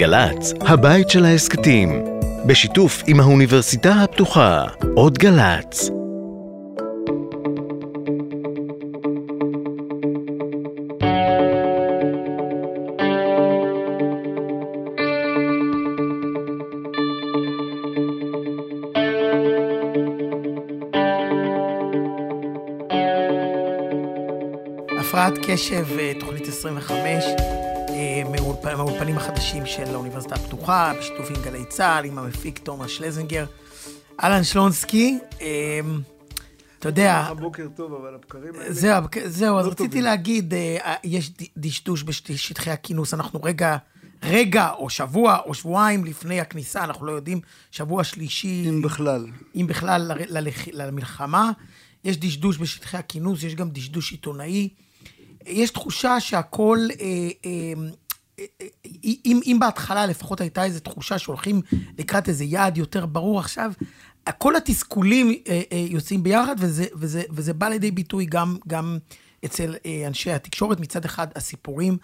גל"צ, הבית של ההסכתים, בשיתוף עם האוניברסיטה הפתוחה, עוד גל"צ. הפרעת קשב, אה, תוכנית 25, אה, מהאולפנים החדשים של האוניברסיטה הפתוחה, בשיתוף עם גלי צה"ל, עם המפיק תומאס שלזינגר. אהלן שלונסקי, אה, אתה יודע, בוקר טוב, אבל הבקרים האלה... זהו, זהו, אז לא רציתי טובים. להגיד, אה, יש ד- דשדוש בשטחי הכינוס, אנחנו רגע, רגע, או שבוע, או שבועיים לפני הכניסה, אנחנו לא יודעים, שבוע שלישי, אם בכלל. אם בכלל, למלחמה. יש דשדוש בשטחי הכינוס, יש גם דשדוש עיתונאי. יש תחושה שהכל, אה, אה, אה, אה, אם, אם בהתחלה לפחות הייתה איזו תחושה שהולכים לקראת איזה יעד יותר ברור, עכשיו כל התסכולים אה, אה, יוצאים ביחד, וזה, וזה, וזה בא לידי ביטוי גם, גם אצל אה, אנשי התקשורת. מצד אחד, הסיפורים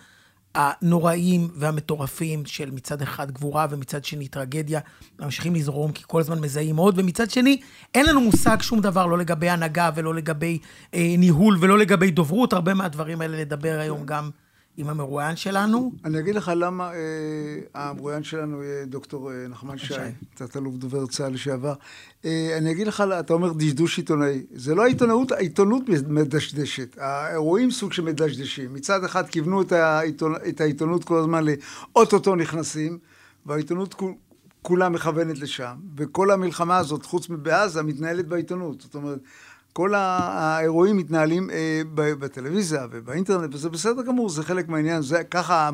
הנוראיים והמטורפים של מצד אחד גבורה ומצד שני טרגדיה, ממשיכים לזרום כי כל הזמן מזהים עוד, ומצד שני, אין לנו מושג שום דבר, לא לגבי הנהגה ולא לגבי אה, ניהול ולא לגבי דוברות, הרבה מהדברים האלה לדבר היום גם עם המרואיין שלנו. אני אגיד לך למה אה, המרואיין שלנו יהיה דוקטור אה, נחמן שי. תת-אלוף דובר צה"ל לשעבר. אה, אני אגיד לך, אתה אומר דשדוש עיתונאי. זה לא העיתונאות, העיתונות מדשדשת. האירועים סוג של מדשדשים. מצד אחד כיוונו את, העיתונ... את העיתונות כל הזמן לאו-טו-טו נכנסים, והעיתונות כול- כולה מכוונת לשם. וכל המלחמה הזאת, חוץ מבעזה, מתנהלת בעיתונות. זאת אומרת, כל האירועים מתנהלים אה, בטלוויזיה ובאינטרנט, וזה בסדר גמור, זה חלק מהעניין, זה ככה,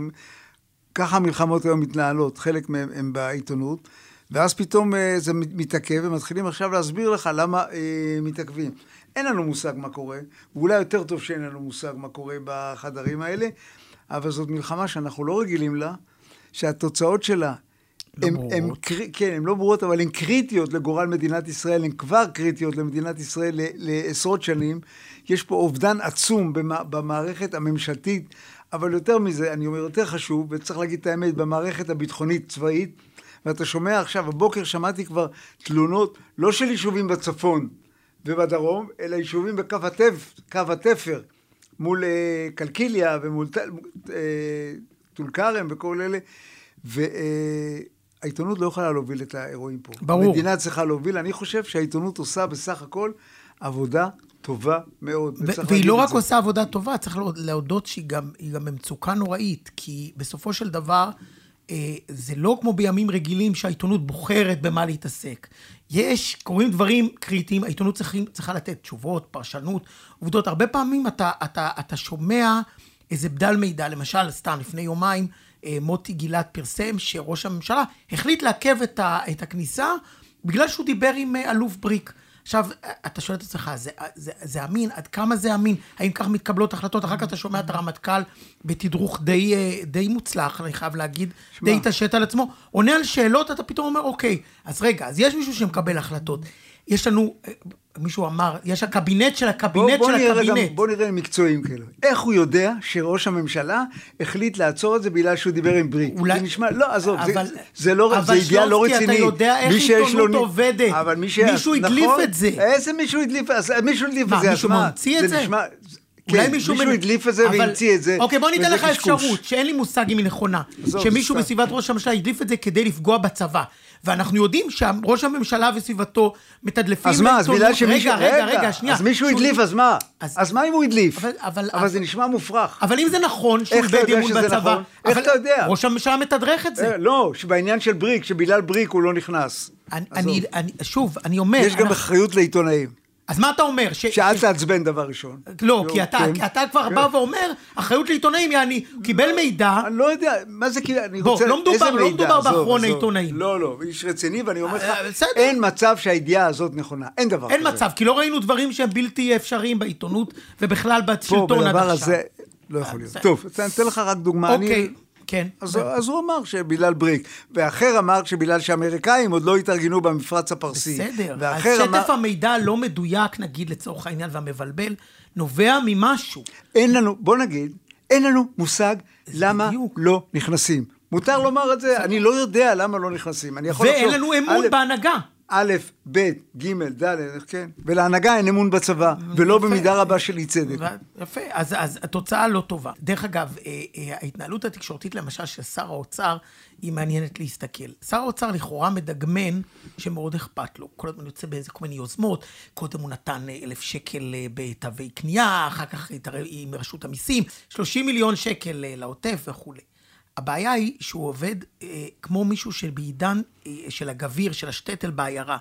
ככה המלחמות היום מתנהלות, חלק מהן הם בעיתונות, ואז פתאום אה, זה מת- מתעכב, ומתחילים עכשיו להסביר לך למה אה, מתעכבים. אין לנו מושג מה קורה, ואולי יותר טוב שאין לנו מושג מה קורה בחדרים האלה, אבל זאת מלחמה שאנחנו לא רגילים לה, שהתוצאות שלה לא הם, ברורות. הם, כן, הן לא ברורות, אבל הן קריטיות לגורל מדינת ישראל, הן כבר קריטיות למדינת ישראל לעשרות שנים. יש פה אובדן עצום במע- במערכת הממשלתית, אבל יותר מזה, אני אומר, יותר חשוב, וצריך להגיד את האמת, במערכת הביטחונית-צבאית, ואתה שומע עכשיו, הבוקר שמעתי כבר תלונות, לא של יישובים בצפון ובדרום, אלא יישובים בקו התפ, קו התפר, מול אה, קלקיליה ומול אה, טול כרם וכל אלה, והעיתונות לא יכולה להוביל את האירועים פה. ברור. המדינה צריכה להוביל. אני חושב שהעיתונות עושה בסך הכל עבודה טובה מאוד. ו- והיא לא רק זה. עושה עבודה טובה, צריך להוד- להודות שהיא גם, גם במצוקה נוראית, כי בסופו של דבר, אה, זה לא כמו בימים רגילים שהעיתונות בוחרת במה להתעסק. יש, קורים דברים קריטיים, העיתונות צריכים, צריכה לתת תשובות, פרשנות, עובדות. הרבה פעמים אתה, אתה, אתה שומע איזה בדל מידע, למשל, סתם לפני יומיים, מוטי גילת פרסם שראש הממשלה החליט לעכב את, ה, את הכניסה בגלל שהוא דיבר עם אה, אלוף בריק. עכשיו, אתה שואל את עצמך, זה, זה, זה אמין? עד כמה זה אמין? האם כך מתקבלות החלטות? אחר כך אתה שומע את הרמטכ"ל בתדרוך די, אה, די מוצלח, אני חייב להגיד, שמע. די התעשת על עצמו, עונה על שאלות, אתה פתאום אומר, אוקיי, אז רגע, אז יש מישהו שמקבל החלטות. יש לנו, אה, מישהו אמר, יש הקבינט של בוא, הקבינט בוא, של נראה רגע, הקבינט. בוא נראה מקצועיים כאלה. איך הוא יודע שראש הממשלה החליט לעצור את זה בגלל שהוא דיבר עם בריק? אולי- זה נשמע, לא, עזוב, אבל- זה, זה לא, אבל זה ידיעה לא שלונסקי, רצינית. אתה יודע איך לו עיתונות נ- עובדת. אבל מי ש... מישהו הדליף נכון, את זה. איזה מישהו הדליף? מישהו הדליף מה, את זה, אז מישהו מה? ממציא את זה? נשמע... אולי כן, מישהו... מישהו מנ- הדליף את זה אבל- והמציא את זה. אוקיי, בוא ניתן לך קשקוש. אפשרות, שאין לי מושג אם היא נכונה. שמישהו סתם. בסביבת ראש הממשלה הדליף את זה כדי לפגוע בצבא. ואנחנו יודעים שראש הממשלה וסביבתו מתדלפים אז מה, אז בגלל שמישהו... רגע, רגע, רגע, שנייה. אז מישהו הדליף, אז מה? אז- אז מה אם הוא הדליף? אבל- אבל- אבל זה נשמע מופרך. אבל אם זה נכון שהוא איבד אמון בצבא... נכון? איך אתה יודע? ראש הממשלה מתדרך את זה. אה, לא, שבעניין של בריק, שבגלל בריק הוא לא נכנס. אני-. אני, אני- שוב, אני אומר... יש גם אנחנו- אחריות לעיתונאים. אז מה אתה אומר? ש- שאל תעצבן דבר ראשון. לא, כי אתה, כן. כי אתה כבר כן. בא ואומר, אחריות לעיתונאים, יעני, קיבל מידע, אני לא יודע, מה זה כאילו, אני בוא, רוצה... לא מדובר- לא? מדובר באחרון. העיתונאים. לא, לא, איש רציני, ואני אומר לך, אה, בסדר. אין מצב שהידיעה הזאת נכונה. אין דבר כזה. אין מצב, כי לא ראינו דברים שהם בלתי אפשריים בעיתונות ובכלל פה, בשלטון עד בדבר עכשיו. הזה, לא יכול להיות. בסדר. טוב, אני אתן לך רק דוגמה. אני- אוקיי, כן. אז, אז הוא אמר שבגלל בריק, ואחר אמר שבגלל שהאמריקאים עוד לא התארגנו במפרץ הפרסי. בסדר, אז ואחר אמר, שטף המידע הלא מדויק, נגיד לצורך העניין, והמבלבל, נובע ממשהו. אין לנו, בוא נגיד, אין לנו מושג למה בדיוק. לא נכנסים. מותר לומר את זה, אני לא יודע למה לא נכנסים. אני יכול ואין לחשוב, לנו אמון בהנהגה. א', ב', ג', ד', כן? ולהנהגה אין אמון בצבא, ולא יפה. במידה רבה של אי צדק. יפה, אז, אז התוצאה לא טובה. דרך אגב, אה, אה, ההתנהלות התקשורתית למשל של שר האוצר, היא מעניינת להסתכל. שר האוצר לכאורה מדגמן שמאוד אכפת לו. כל הזמן יוצא באיזה כל מיני יוזמות, קודם הוא נתן אה, אלף שקל בתווי קנייה, אחר כך התערב עם רשות המיסים, 30 מיליון שקל לעוטף וכולי. הבעיה היא שהוא עובד אה, כמו מישהו שבעידן אה, של הגביר, של השטטל בעיירה.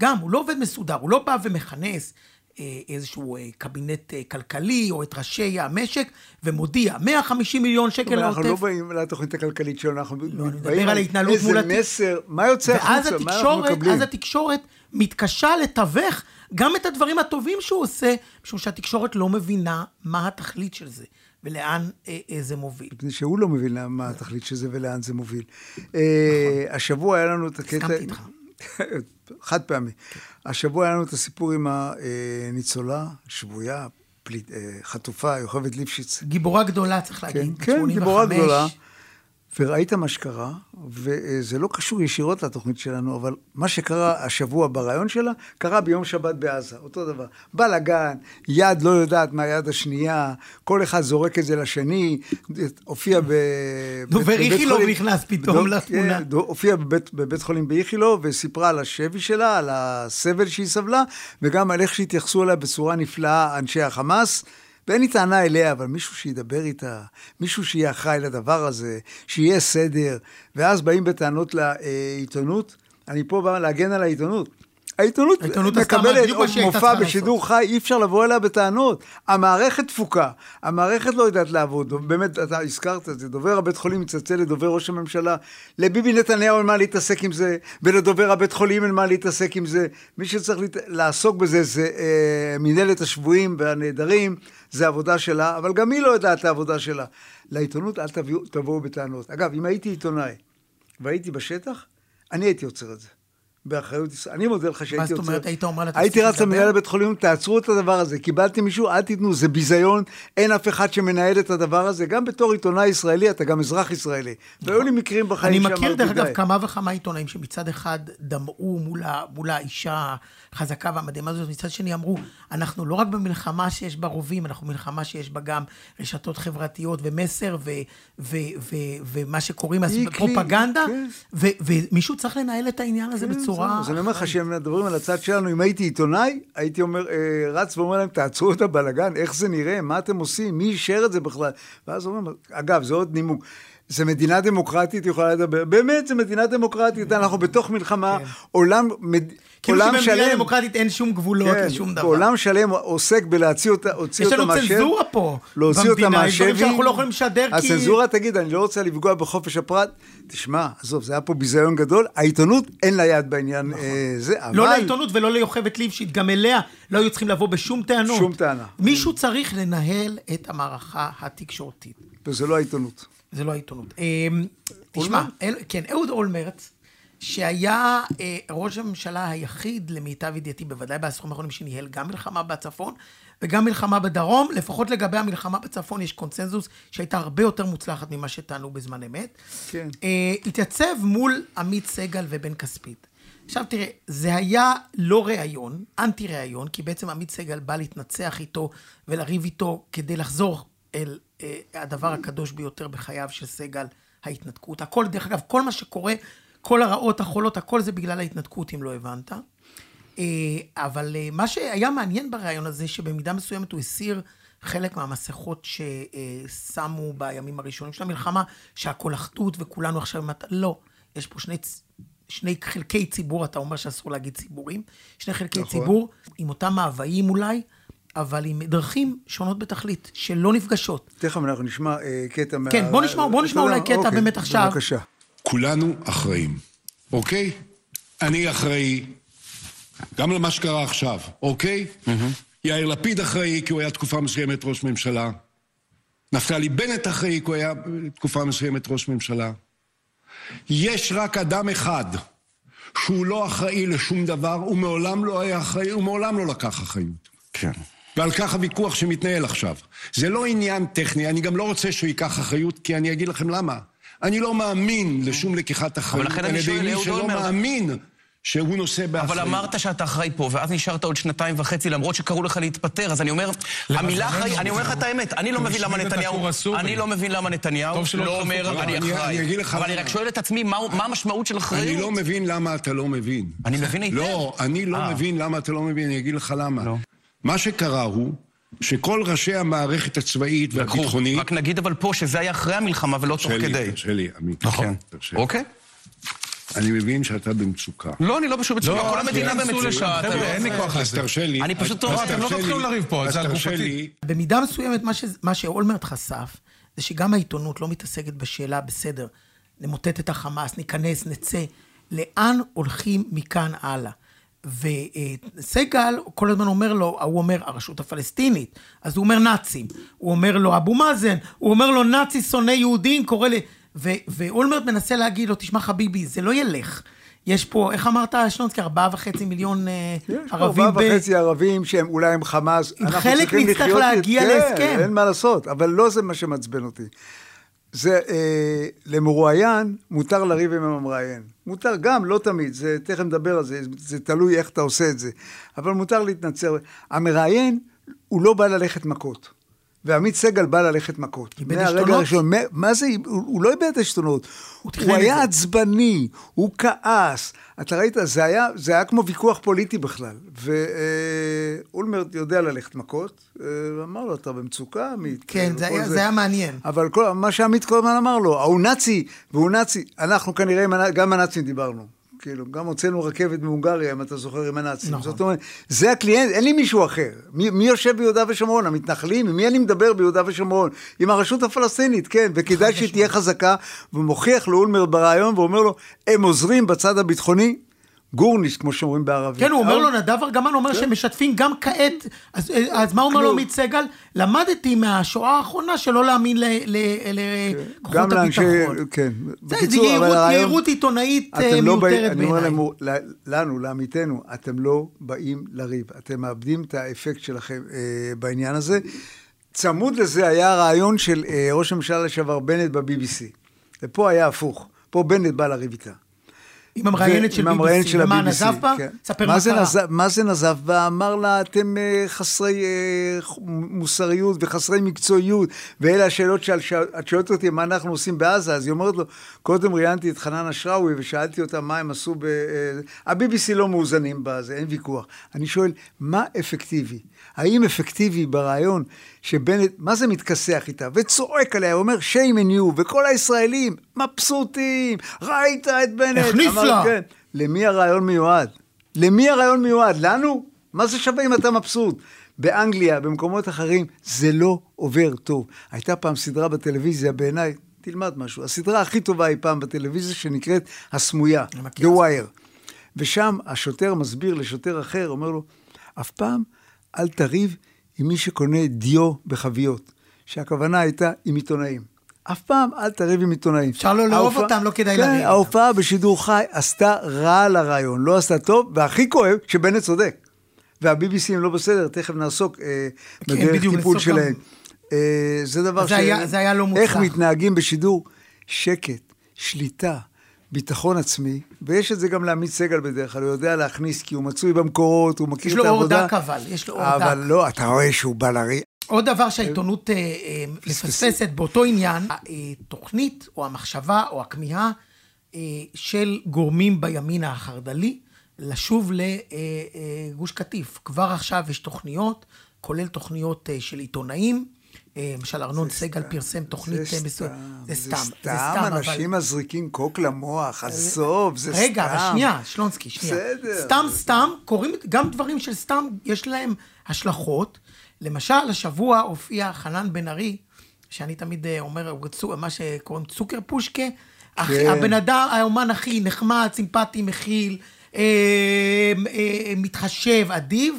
גם, הוא לא עובד מסודר, הוא לא בא ומכנס אה, איזשהו אה, קבינט אה, כלכלי או את ראשי המשק ומודיע 150 מיליון שקל אבל אנחנו לא לעוטף. באים לתוכנית הכלכלית שלנו, אנחנו אני באים על ההתנהלות מול איזה. מסר, מה יוצא החוצה, מה אנחנו מקבלים. אז התקשורת מתקשה לתווך גם את הדברים הטובים שהוא עושה, משום שהתקשורת לא מבינה מה התכלית של זה ולאן אה, אה, זה מוביל. מפני שהוא לא מבין מה התכלית של זה ולאן זה מוביל. אה, השבוע היה לנו את הקטע... הסכמתי איתך. חד פעמי. השבוע היה לנו את הסיפור עם הניצולה, שבויה, פליט- חטופה, יוכבד ליפשיץ. גיבורה גדולה, צריך כן, להגיד. כן, 85. גיבורה גדולה. וראית מה שקרה, וזה לא קשור ישירות לתוכנית שלנו, אבל מה שקרה השבוע ברעיון שלה, קרה ביום שבת בעזה, אותו דבר. בלאגן, יד לא יודעת מהיד השנייה, כל אחד זורק את זה לשני, הופיע ב... ואיכילוב חולים- נכנס פתאום לתמונה. כן, הופיעה בבית, בבית חולים באיכילוב, וסיפרה על השבי שלה, על הסבל שהיא סבלה, וגם על איך שהתייחסו אליה בצורה נפלאה אנשי החמאס. ואין לי טענה אליה, אבל מישהו שידבר איתה, מישהו שיהיה אחראי לדבר הזה, שיהיה סדר, ואז באים בטענות לעיתונות. אני פה בא להגן על העיתונות. העיתונות העיתונות מקבלת הייתה מופע בשידור חי, אי אפשר לבוא אליה בטענות. המערכת תפוקה, המערכת לא יודעת לעבוד. באמת, אתה הזכרת את זה, דובר הבית חולים מצלצל לדובר ראש הממשלה, לביבי נתניהו אין מה להתעסק עם זה, ולדובר הבית חולים אין מה להתעסק עם זה. מי שצריך להת... לעסוק בזה זה אה, מנהלת השבויים והנעדרים, זה עבודה שלה, אבל גם היא לא יודעת את העבודה שלה. לעיתונות אל תבואו בטענות. אגב, אם הייתי עיתונאי והייתי בשטח, אני הייתי עוצר את זה. באחריות ישראל. אני מודה לך שהייתי זאת עוצר. אומרת, היית אומר לה, הייתי "תפסיק רץ למנהל לדבר"? הבית חולים, תעצרו את הדבר הזה. קיבלתם מישהו, אל תיתנו, זה ביזיון. אין אף אחד שמנהל את הדבר הזה. גם בתור עיתונאי ישראלי, אתה גם אזרח ישראלי. והיו לי מקרים בחיים אני שאמרתי, מכיר, דרך אגב, די. כמה וכמה עיתונאים שמצד אחד דמעו מול, האישה החזקה והמדהימה הזאת, מצד שני אמרו, אנחנו לא רק במלחמה שיש בה רובים, אנחנו במלחמה שיש בה גם רשתות חברתיות ומסר ומה שקוראים אז פרופגנדה, כן. ומישהו צריך לנהל את העניין הזה כן, בצורה... זהו. אז אני אומר לך שהם מדברים על הצד שלנו, אם הייתי עיתונאי, הייתי אומר, אה, רץ ואומר להם, תעצרו את הבלגן, איך זה נראה, מה אתם עושים, מי אישר את זה בכלל? ואז אומרים, אגב, זה עוד נימוק. זה מדינה דמוקרטית, יכולה לדבר. באמת, זה מדינה דמוקרטית, אנחנו בתוך מלחמה, עולם, מד... כאילו שבמדינה. דמוקרטית אין שום גבולות כן, לשום דבר. עולם שלם עוסק בלהוציא אותה, הוציא יש לנו מהשבי. צנזורה פה, להוציא אותה במדינה, יש דברים מהשבי. שאנחנו לא יכולים לשדר כי- הצנזורה תגיד, אני לא רוצה לפגוע בחופש הפרט. תשמע, עזוב, זה היה פה ביזיון גדול. העיתונות, אין לה יד בעניין אה, זה, אבל... לא לעיתונות ולא ליוכבד ליפשיט, גם אליה לא היו צריכים לבוא בשום טענות. שום טענה. מישהו צריך לנהל את המערכה התקשורתית. וזה לא העיתונות. זה לא העיתונות. אמ, תשמע, אל, כן, אהוד אולמרט, שהיה אה, ראש הממשלה היחיד, למיטב ידיעתי, בוודאי בעשורים האחרונים, שניהל גם מלחמה בצפון וגם מלחמה בדרום. לפחות לגבי המלחמה בצפון יש קונצנזוס שהייתה הרבה יותר מוצלחת ממה שטענו בזמן אמת. כן. אה, התייצב מול עמית סגל ובן כספית. עכשיו תראה, זה היה לא ראיון, אנטי ראיון, כי בעצם עמית סגל בא להתנצח איתו ולריב איתו כדי לחזור אל אה, הדבר הקדוש ביותר בחייו של סגל, ההתנתקות. הכל, דרך אגב, כל מה שקורה, כל הרעות, החולות, הכל זה בגלל ההתנתקות, אם לא הבנת. אה, אבל אה, מה שהיה מעניין בריאיון הזה, שבמידה מסוימת הוא הסיר חלק מהמסכות ששמו בימים הראשונים של המלחמה, שהכל אחדות וכולנו עכשיו... מת- לא, יש פה שני, שני חלקי ציבור, אתה אומר שאסור להגיד ציבורים, שני חלקי נכון. ציבור עם אותם מאוויים אולי, אבל עם דרכים שונות בתכלית, שלא נפגשות. תכף אנחנו נשמע אה, קטע מה... כן, בוא נשמע- בוא נשמע אולי קטע אוקיי, באמת עכשיו. בבקשה. כולנו אחראים, אוקיי? אני אחראי גם למה שקרה עכשיו, אוקיי? יאיר לפיד אחראי כי הוא היה תקופה מסוימת ראש ממשלה. נפתלי בנט אחראי כי הוא היה תקופה מסוימת ראש ממשלה. יש רק אדם אחד שהוא לא אחראי לשום דבר, הוא מעולם לא היה אחראי, הוא מעולם לא לקח אחריות. כן. ועל כך הוויכוח שמתנהל עכשיו. זה לא עניין טכני, אני גם לא רוצה שהוא ייקח אחריות, כי אני אגיד לכם למה. אני לא מאמין לשום לקיחת אחריות לכן אני על ידי שואל, מי שלא אולמרט. מאמין שהוא נושא באחריות. אבל אמרת שאתה אחראי פה, ואז נשארת עוד שנתיים וחצי, למרות שקראו לך להתפטר, אז אני אומר, המילה אחראי, אני אומר לך את האמת, אני לא מבין למה נתניהו. אני לא מבין למה נתניהו לא אומר. אני אחראי. אני אגיד לך אבל אני. רק שואל את עצמי, מה מה המשמעות של אחריות? אני לא מבין למה אתה לא מבין. אני מבין היטב. לא, אני לא אה. מבין למה אתה לא מבין, אני אגיד לך למה. לא. מה שקרה הוא שכל ראשי המערכת הצבאית לקחו. והביטחונית... רק נגיד אבל פה שזה היה אחרי המלחמה ולא תוך תרשה לי, כדי. תרשה לי, עמית. נכון. תרשה. אוקיי. אני מבין שאתה במצוקה. לא, אני לא בשום מצוקה, כל המדינה במצוקה. לא- אין לי כוח אז לזה. תרשה לי. אני פשוט אז לא- אתם לא תתחילו לריב פה, אז זה על תרשה גופתי. לי, במידה מסוימת, מה, ש... מה שאולמרט חשף, זה שגם העיתונות לא מתעסקת בשאלה, בסדר, נמוטט את החמאס, ניכנס, נצא. לאן הולכים מכאן הלאה? וסגל כל הזמן אומר לו, הוא אומר, הרשות הפלסטינית, אז הוא אומר נאצים. הוא אומר לו, אבו מאזן, הוא אומר לו, נאצי שונא יהודים, קורא. ו- ואולמרט מנסה להגיד לו, תשמע חביבי, זה לא ילך. יש פה, איך אמרת, שלונסקי, ארבעה וחצי מיליון אה, יש פה ערבים ארבעה ב... וחצי ערבים שהם אולי הם חמאס. חלק נצטרך להגיע כן, להסכם. אין מה לעשות, אבל לא זה מה שמעצבן אותי. זה, אה, למרואיין מותר לריב עם המראיין. מותר גם, לא תמיד, זה, תכף נדבר על זה, זה תלוי איך אתה עושה את זה. אבל מותר להתנצר. המראיין, הוא לא בא ללכת מכות. ועמית סגל בא ללכת מכות. איבד עשתונות? הראשון. מה- מה זה, הוא, הוא לא איבד עשתונות. הוא, הוא היה זה. עצבני, הוא כעס. אתה ראית, זה היה, זה היה כמו ויכוח פוליטי בכלל. ואולמרט יודע ללכת מכות, אה, אמר לו, אתה במצוקה, עמית. כן, אה, זה היה- זה היה מעניין. אבל כל, מה שעמית כל הזמן אמר לו, ההוא נאצי, והוא נאצי. אנחנו כנראה, גם הנאצים דיברנו. כאילו, גם הוצאנו רכבת מהונגריה, אם אתה זוכר, עם הנאצים. נכון. זאת אומרת, זה הקליינט, אין לי מישהו אחר. מי, מי יושב ביהודה ושומרון? המתנחלים? עם מי אני מדבר ביהודה ושומרון? עם הרשות הפלסטינית, כן, וכדאי שהיא תהיה חזקה. ומוכיח לאולמרט ברעיון, ואומר לו, הם עוזרים בצד הביטחוני, גורניש, כמו שאומרים בערבית. כן, הוא אומר אבל- לו, נדב ארגמן אומר שהם משתפים גם כעת. אז, אז מה אומר לו. עמית סגל? למדתי מהשואה האחרונה שלא להאמין ל- לכוחות הביטחון. כן. זה בקיצור, אבל הרעיון- יהירות עיתונאית אה, לא מיותרת אני אומר בעיניי. להם, לנו, לעמיתנו, אתם לא באים לריב. אתם מאבדים את האפקט שלכם אה, בעניין הזה. צמוד לזה היה הרעיון של אה, ראש הממשלה לשעבר בנט ב-BBC. ופה היה הפוך. פה בנט בא לריב איתה. עם המראיינת של BBC. ומה, נזף בה? ספר מה קרה. מה זה נזף בה? אמר לה, אתם אה, חסרי אה, מוסריות וחסרי מקצועיות, ואלה השאלות שאת שואלת אותי, מה אנחנו עושים בעזה? אז היא אומרת לו, קודם ראיינתי את חנן אשראווי ושאלתי אותה מה הם עשו ב... אה, ה-BBC לא מאוזנים בזה, אין ויכוח. אני שואל, מה אפקטיבי? האם אפקטיבי ברעיון שבנט, מה זה מתכסח איתה? וצועק עליה, אומר, shame in you, וכל הישראלים מבסוטים, ראית את בנט. החניף לה. כן. למי הרעיון מיועד? למי הרעיון מיועד? לנו? מה זה שווה אם אתה מבסוט? באנגליה, במקומות אחרים, זה לא עובר טוב. הייתה פעם סדרה בטלוויזיה, בעיניי, תלמד משהו, הסדרה הכי טובה אי פעם בטלוויזיה, שנקראת הסמויה, The Wire. ושם השוטר מסביר לשוטר אחר, אומר לו, אף פעם אל תריב עם מי שקונה דיו בחביות, שהכוונה הייתה עם עיתונאים. אף פעם אל תריב עם עיתונאים. אפשר לא לאהוב אותם, לא כדאי כן, לריב איתם. ההופעה בשידור חי עשתה רע לרעיון, לא עשתה טוב, והכי כואב, שבנט צודק. וה-BBC הם לא בסדר, תכף נעסוק אה, כן, בדרך טיפול נעסוק גם- שלהם. אה, זה דבר זה היה- זה היה לא איך מוצלח. מתנהגים בשידור? שקט, שליטה, ביטחון עצמי, ויש את זה גם לעמית סגל בדרך כלל, הוא יודע להכניס, כי הוא מצוי במקורות, הוא מכיר יש את לו אור העבודה. דק אבל, יש לו אור אבל דק. לא, אתה רואה שהוא בא לריב. עוד דבר שהעיתונות אה, אה, מפספסת באותו עניין, התוכנית או המחשבה או הכמיהה אה, של גורמים בימין החרד"לי לשוב לגוש קטיף. כבר עכשיו יש תוכניות, כולל תוכניות אה, של עיתונאים. אה, למשל, ארנון סגל פרסם תוכנית אה, מסוימת. זה סתם, זה סתם, אבל... אנשים מזריקים קוק למוח, עזוב, זה סתם. רגע, אבל שנייה, שלונסקי, שנייה. בסדר. סתם, סתם, קוראים, גם דברים של סתם, יש להם השלכות. למשל, השבוע הופיע חנן בן ארי, שאני תמיד אה, אומר, הוא מה שקוראים צוקר פושקה. כן. הבן אדם, האומן הכי נחמד, סימפטי, מכיל, אה, אה, מתחשב, אדיב,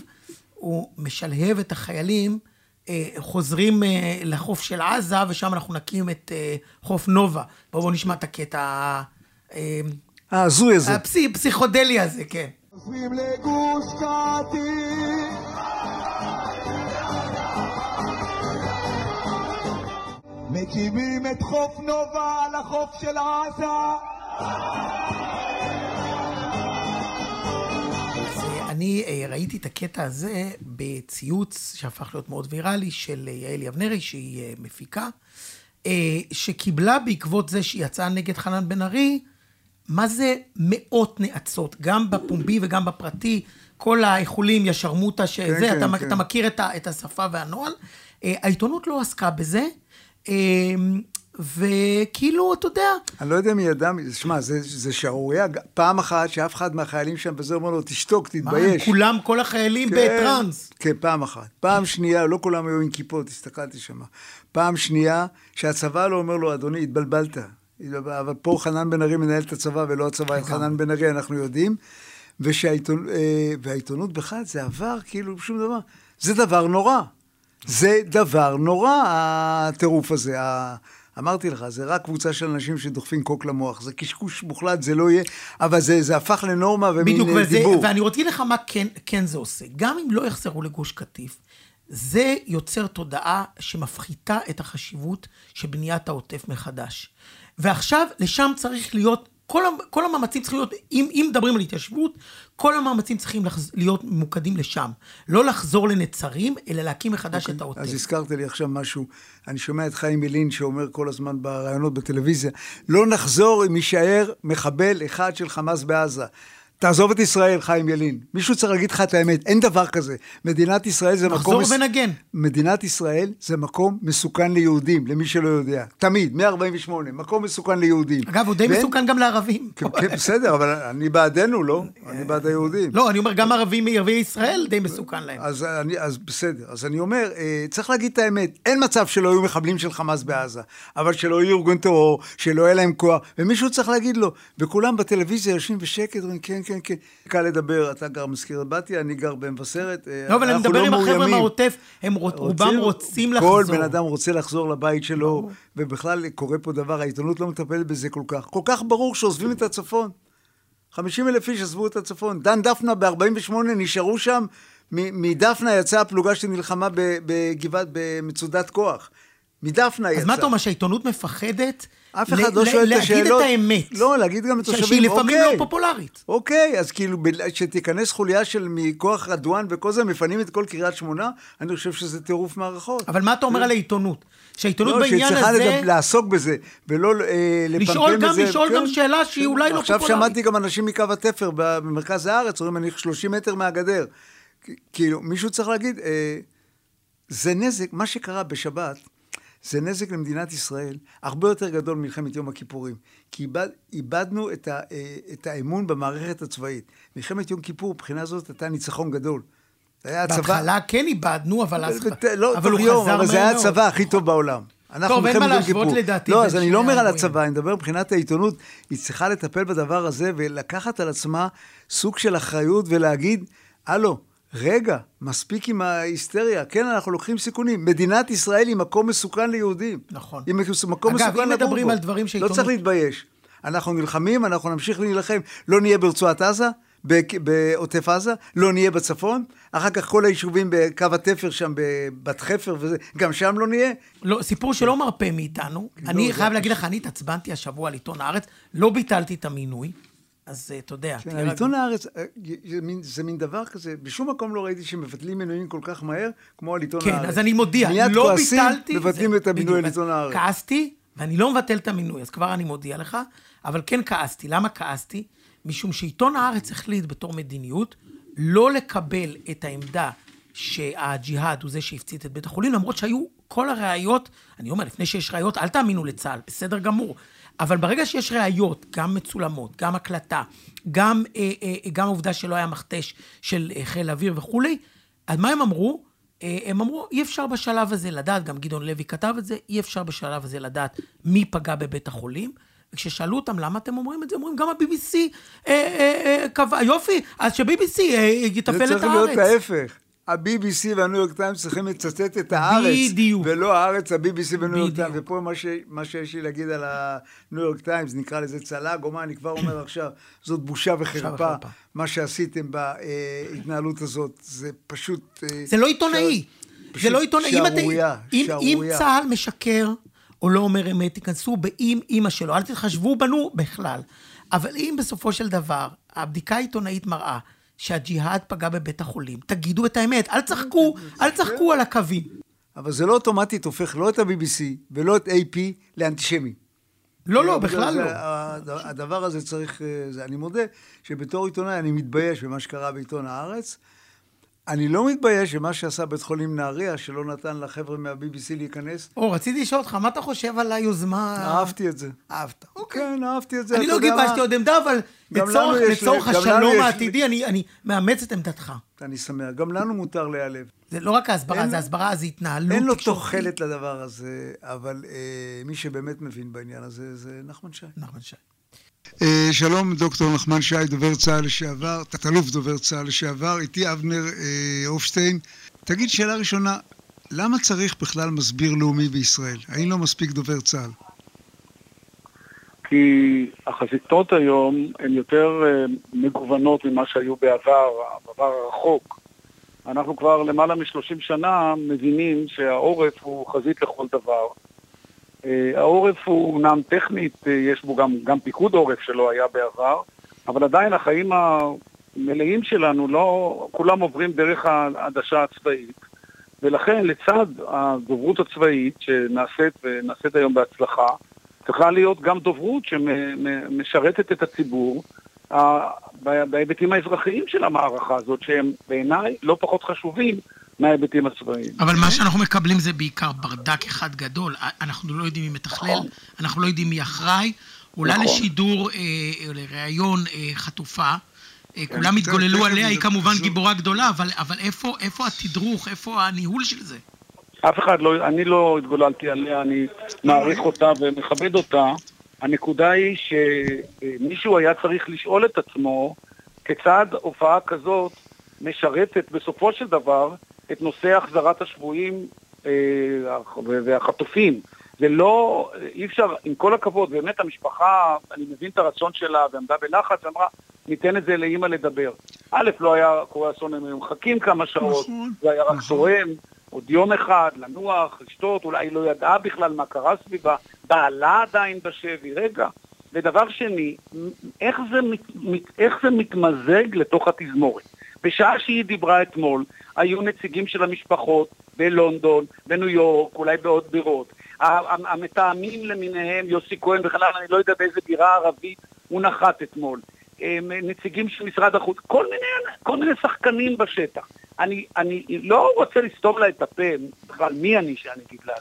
הוא משלהב את החיילים. אה, חוזרים אה, לחוף של עזה, ושם אנחנו נקים את אה, חוף נובה. בואו בוא נשמע את הקטע ההזוי הזה. הפסי- הפסיכודלי הזה, כן. חוזרים לגוש קטיף מקימים את חוף נובה על החוף של עזה. אני אה, ראיתי את הקטע הזה בציוץ שהפך להיות מאוד ויראלי של אה, יעל יבנרי, שהיא אה, מפיקה, שקיבלה בעקבות זה שהיא יצאה נגד חנן בן ארי, מה זה מאות נאצות, גם בפומבי וגם בפרטי, כל האיחולים, יא שרמוטה, שזה, כן, אתה, כן. אתה מכיר את, ה, את השפה והנוהל. העיתונות לא עסקה בזה, וכאילו, אתה יודע, אני לא יודע מי ידע. שמע, זה, זה שערורייה. פעם אחת שאף אחד מהחיילים שם וזה אומר לו, תשתוק, מה, תתבייש. כולם, כל החיילים בטראנס. כן, פעם אחת. פעם שנייה, לא כולם היו עם כיפות, הסתכלתי שם. פעם שנייה, שהצבא לא אומר לו, אדוני, התבלבלת. אבל פה חנן בן ארי מנהל את הצבא, ולא הצבא את חנן בן ארי, אנחנו יודעים. ושהעיתונות, והעיתונות בכלל, זה עבר כאילו שום דבר. זה דבר נורא. זה דבר נורא, הטירוף הזה. אמרתי לך, זה רק קבוצה של אנשים שדוחפים קוק למוח. זה קשקוש מוחלט, זה לא יהיה, אבל זה, זה הפך לנורמה ומין בדיוק, אה, וזה, דיבור. ואני רוצה להגיד לך מה כן, כן זה עושה. גם אם לא יחזרו לגוש קטיף, זה יוצר תודעה שמפחיתה את החשיבות של בניית העוטף מחדש. ועכשיו, לשם צריך להיות, כל, כל המאמצים צריכים להיות, אם, אם מדברים על התיישבות, כל המאמצים צריכים לחז, להיות ממוקדים לשם. לא לחזור לנצרים, אלא להקים מחדש את העוטף. אז הזכרת לי עכשיו משהו, אני שומע את חיים ילין שאומר כל הזמן בראיונות בטלוויזיה, לא נחזור אם יישאר מחבל אחד של חמאס בעזה. תעזוב את ישראל, חיים ילין. מישהו צריך להגיד לך את האמת, אין דבר כזה. מדינת ישראל זה מקום... נחזור מס- ונגן. מדינת ישראל זה מקום מסוכן ליהודים, למי שלא יודע. תמיד, מ-48, מקום מסוכן ליהודים. אגב, הוא די ואין- מסוכן גם לערבים. כן, כן, בסדר, אבל אני בעדנו, לא? אני בעד היהודים. לא, אני אומר, גם ערבים מערביי ישראל די מסוכן להם. אז, אני, אז בסדר, אז אני אומר, אה, צריך להגיד את האמת, אין מצב שלא יהיו מחבלים של חמאס בעזה, אבל שלא יהיו ארגון טרור, שלא יהיה להם כוח, ומישהו צריך להגיד לו, וכולם בטלוויזיה יושבים בשקט, אומרים, כן, כן, כן, קל לדבר, אתה גר מזכירת בתיה, אני גר במבשרת, אה, לא, אבל אני מדבר עם החבר'ה. מהעוטף, הם רוצ- רובם רוצים לחזור. כל בן אדם רוצה לחזור לבית שלו, ובכלל קורה פה דבר, העיתונות לא מטפלת בזה כל כך. כל כך ברור שעוזבים את הצפון. 50 אלף איש עזבו את הצפון. דן דפנה ב-48 נשארו שם, מדפנה יצאה הפלוגה שנלחמה בגבעת, במצודת כוח. מדפנה יצאה. אז מה אתה אומר, שהעיתונות מפחדת? אף אחד לא שואל את השאלות. להגיד את האמת. לא, להגיד גם ש- לתושבים, שהיא לפעמים אוקיי. לא פופולרית. אוקיי, אז כאילו, שתיכנס חוליה של מכוח רדואן וכל זה, מפנים את כל קריית שמונה, אני חושב שזה טירוף מערכות. אבל מה אתה אומר על העיתונות? שהעיתונות לא, בעניין הזה... לדב- לעסוק בזה, ולא אה, לפמפם את זה. לשאול גם- לשאול כן. גם שאלה שהיא אולי לא עכשיו פופולרית. שמעתי גם אנשים מקו התפר במרכז הארץ, אומרים, אני 30 מטר מהגדר. כאילו, מישהו צריך להגיד, אה, זה נזק, מה שקרה בשבת, זה נזק למדינת ישראל הרבה יותר גדול ממלחמת יום הכיפורים. כי איבד, איבדנו את, ה, אה, את האמון במערכת הצבאית. מלחמת יום כיפור, מבחינה זאת, הייתה ניצחון גדול. היה הצבא... בהתחלה כן איבדנו, אבל אז... לא, אבל הוא יום, חזר אבל זה היה. הצבא הכי טוב בעולם. אנחנו טוב, אין מה להשוות. לדעתי לא, אז אני לא אומר על. הצבא, אני מדבר מבחינת העיתונות, היא צריכה לטפל בדבר הזה ולקחת על עצמה סוג של אחריות ולהגיד, הלו, רגע, מספיק עם ההיסטריה, כן, אנחנו לוקחים סיכונים. מדינת ישראל היא מקום מסוכן ליהודים. נכון. היא מקום אגב, מסוכן אם לגור מדברים בו. על דברים לא שעיתונות- צריך להתבייש. אנחנו נלחמים, אנחנו נמשיך להילחם. לא נהיה ברצועת עזה, בעוטף עזה, לא נהיה בצפון, אחר כך כל היישובים בקו התפר שם, בבת חפר וזה, גם שם לא נהיה. לא, סיפור שלא מרפה מאיתנו. אני לא, זה חייב להגיד לך, אני התעצבנתי השבוע על עיתון הארץ, לא ביטלתי את המינוי, אז אה, אתה יודע. כן, תהיה על עיתון רגוע. הארץ, אה, זה מין- זה מין דבר כזה, בשום מקום לא ראיתי שמבטלים מינויים כל כך מהר, כמו על עיתון כן, הארץ. אז אני מודיע, מיד לא כועסים, ביטלתי. מבטלים זה- את המינוי על עיתון הארץ. כעסתי, ואני לא מבטל את המינוי, אז כבר אני מודיע לך, אבל כן כעסתי. למה כעסתי? משום שעיתון הארץ החליט בתור מדיניות לא לקבל את העמדה שהג'יהאד הוא זה שהפציץ את בית החולים, למרות שהיו כל הראיות, אני אומר, לפני שיש ראיות, אל תאמינו לצה"ל, בסדר גמור. אבל ברגע שיש ראיות, גם מצולמות, גם הקלטה, גם, אה, אה, גם העובדה שלא היה מכתש של אה, חיל האוויר וכולי, אז מה הם אמרו? אה, הם אמרו, אי אפשר בשלב הזה לדעת, גם גדעון לוי כתב את זה, אי אפשר בשלב הזה לדעת מי פגע בבית החולים. וכששאלו אותם למה אתם אומרים את זה, אומרים, גם ה-BBC אה, אה, אה, קבע, יופי, אז ש-BBC אה, יתפעל זה את צריך להיות הארץ. ההפך. ה-BBC והניו יורק טיימס צריכים לצטט את הארץ. בדיוק. ולא הארץ, ה-BBC והניו יורק. טיימס. ופה מה, ש... מה שיש לי להגיד על הניו יורק טיימס, נקרא לזה צל"ג, או מה, אני כבר אומר עכשיו, זאת בושה וחרפה. מה שעשיתם בהתנהלות הזאת, זה פשוט... אה, זה לא עיתונאי. זה לא עיתונאי. אתה- שערורייה, אם- שערורייה. צה"ל משקר, או לא אומר אמת, תיכנסו באם אימא שלו, אל תתחשבו בנו בכלל. אבל אם בסופו של דבר הבדיקה העיתונאית מראה שהג'יהאד פגע בבית החולים, תגידו את האמת, אל תשחקו, אל תשחקו על הקווים. אבל זה לא אוטומטית הופך לא את ה-BBC ולא את AP לאנטישמי. לא, לא, בכלל זה לא. הד- הדבר הזה צריך... אה, זה- אני מודה שבתור עיתונאי אני מתבייש במה שקרה בעיתון הארץ. אני לא מתבייש במה שעשה בית חולים נהריה, שלא נתן לחבר'ה מה-BBC להיכנס. או, רציתי לשאול אותך, מה אתה חושב על היוזמה... אהבתי את זה. אהבת. אוקיי. כן, אהבתי את זה. אני לא גיבשתי? עוד עמדה, אבל לצורך, השלום העתידי, אני, אני מאמץ את עמדתך. אני שמח. גם לנו מותר להיעלב. זה לא רק ההסברה, זה הסברה, זה התנהלות. אין לו. תוחלת לדבר הזה, אבל אה, מי שבאמת מבין בעניין הזה זה נחמן שי. נחמן שי. אה, שלום, דוקטור נחמן שי, דובר צה"ל לשעבר, תת-אלוף דובר צה"ל לשעבר, איתי אבנר אה, הופשטיין. תגיד שאלה ראשונה, למה צריך בכלל מסביר לאומי בישראל? האם לא מספיק דובר צה"ל? כי החזיתות היום הן יותר אה, מגוונות ממה שהיו בעבר, בעבר הרחוק. אנחנו כבר למעלה מ-30 שנה מבינים שהעורף הוא חזית לכל דבר. אה, העורף הוא אומנם טכנית, אה, יש בו גם, גם פיקוד עורף שלא היה בעבר, אבל עדיין החיים המלאים שלנו לא, כולם עוברים דרך העדשה הצבאית. ולכן לצד הדוברות הצבאית שנעשית ונעשית היום בהצלחה, צריכה להיות גם דוברות שמשרתת את הציבור בהיבטים האזרחיים של המערכה הזאת, שהם בעיניי לא פחות חשובים מההיבטים הצבאיים. אבל מה שאנחנו מקבלים זה בעיקר ברדק אחד גדול. אנחנו לא יודעים מי מתכלל, נכון. אנחנו לא יודעים מי אחראי. עולה נכון. לשידור, אה, או לראיון אה, חטופה. אה, כן. כולם התגוללו תכף עליה, היא כמובן גיבורה גדולה, אבל, איפה התדרוך, איפה הניהול של זה? אף אחד לא, אני לא התגוללתי עליה, אני מעריך אותה ומכבד אותה. הנקודה היא שמישהו היה צריך לשאול את עצמו כיצד הופעה כזאת משרתת בסופו של דבר את נושא החזרת השבויים אה, והחטופים. זה לא, אי אפשר, עם כל הכבוד, באמת המשפחה, אני מבין את הרצון שלה ועמדה בלחץ, ואמרה, ניתן את זה לאימא לדבר. א', לא היה קורה אסון, הם היו מחכים כמה שעות, נכון, זה היה רק נכון. תורם, עוד יום אחד, לנוח, לשתות, אולי היא לא ידעה בכלל מה קרה סביבה, בעלה עדיין בשבי, רגע. ודבר שני, איך זה, מת, איך זה מתמזג לתוך התזמורת? בשעה שהיא דיברה אתמול, היו נציגים של המשפחות בלונדון, בניו יורק, אולי בעוד בירות. המתאמים למיניהם, יוסי כהן וכן הלאה, אני לא יודע באיזה בירה ערבית הוא נחת אתמול. נציגים של משרד החוץ, כל מיני, כל מיני שחקנים בשטח. אני, אני לא רוצה לסתום לה את הפה, בכלל מי אני שאני אגיד לה,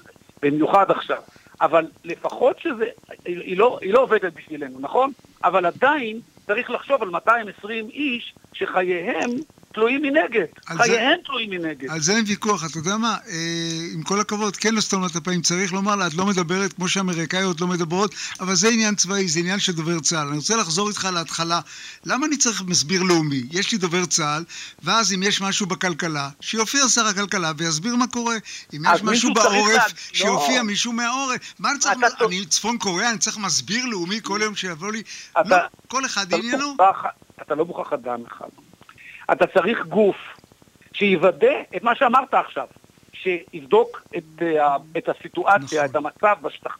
במיוחד עכשיו. אבל לפחות שזה, היא, לא, היא לא עובדת בשבילנו, נכון? אבל עדיין צריך לחשוב על 220 איש שחייהם תלויים מנגד. זה- חייהם תלויים מנגד. על זה אין ויכוח, אתה יודע מה, אה, עם כל הכבוד, כן לסתום לה את צריך לומר לה, את לא מדברת כמו שהאמריקאיות לא מדברות, אבל זה עניין צבאי, זה עניין של דובר צה"ל. אני רוצה לחזור איתך להתחלה. למה אני צריך מסביר לאומי? יש לי דובר צה"ל, ואז אם יש משהו בכלכלה, שיופיע שר הכלכלה ויסביר מה קורה. אם יש משהו בעורף, לה- שיופיע לא. מישהו מהעורף. מה אני צריך, אתה. אני צפון קוריאה, אני צריך מסביר לאומי כל יום שיבוא לי? אתה- לא, כל אחד לא עניינו. אתה לא מוכרח אדם אחד. אתה צריך גוף שיוודא את מה שאמרת עכשיו, שיבדוק את, אה, את הסיטואציה, נכון. את המצב בשטח,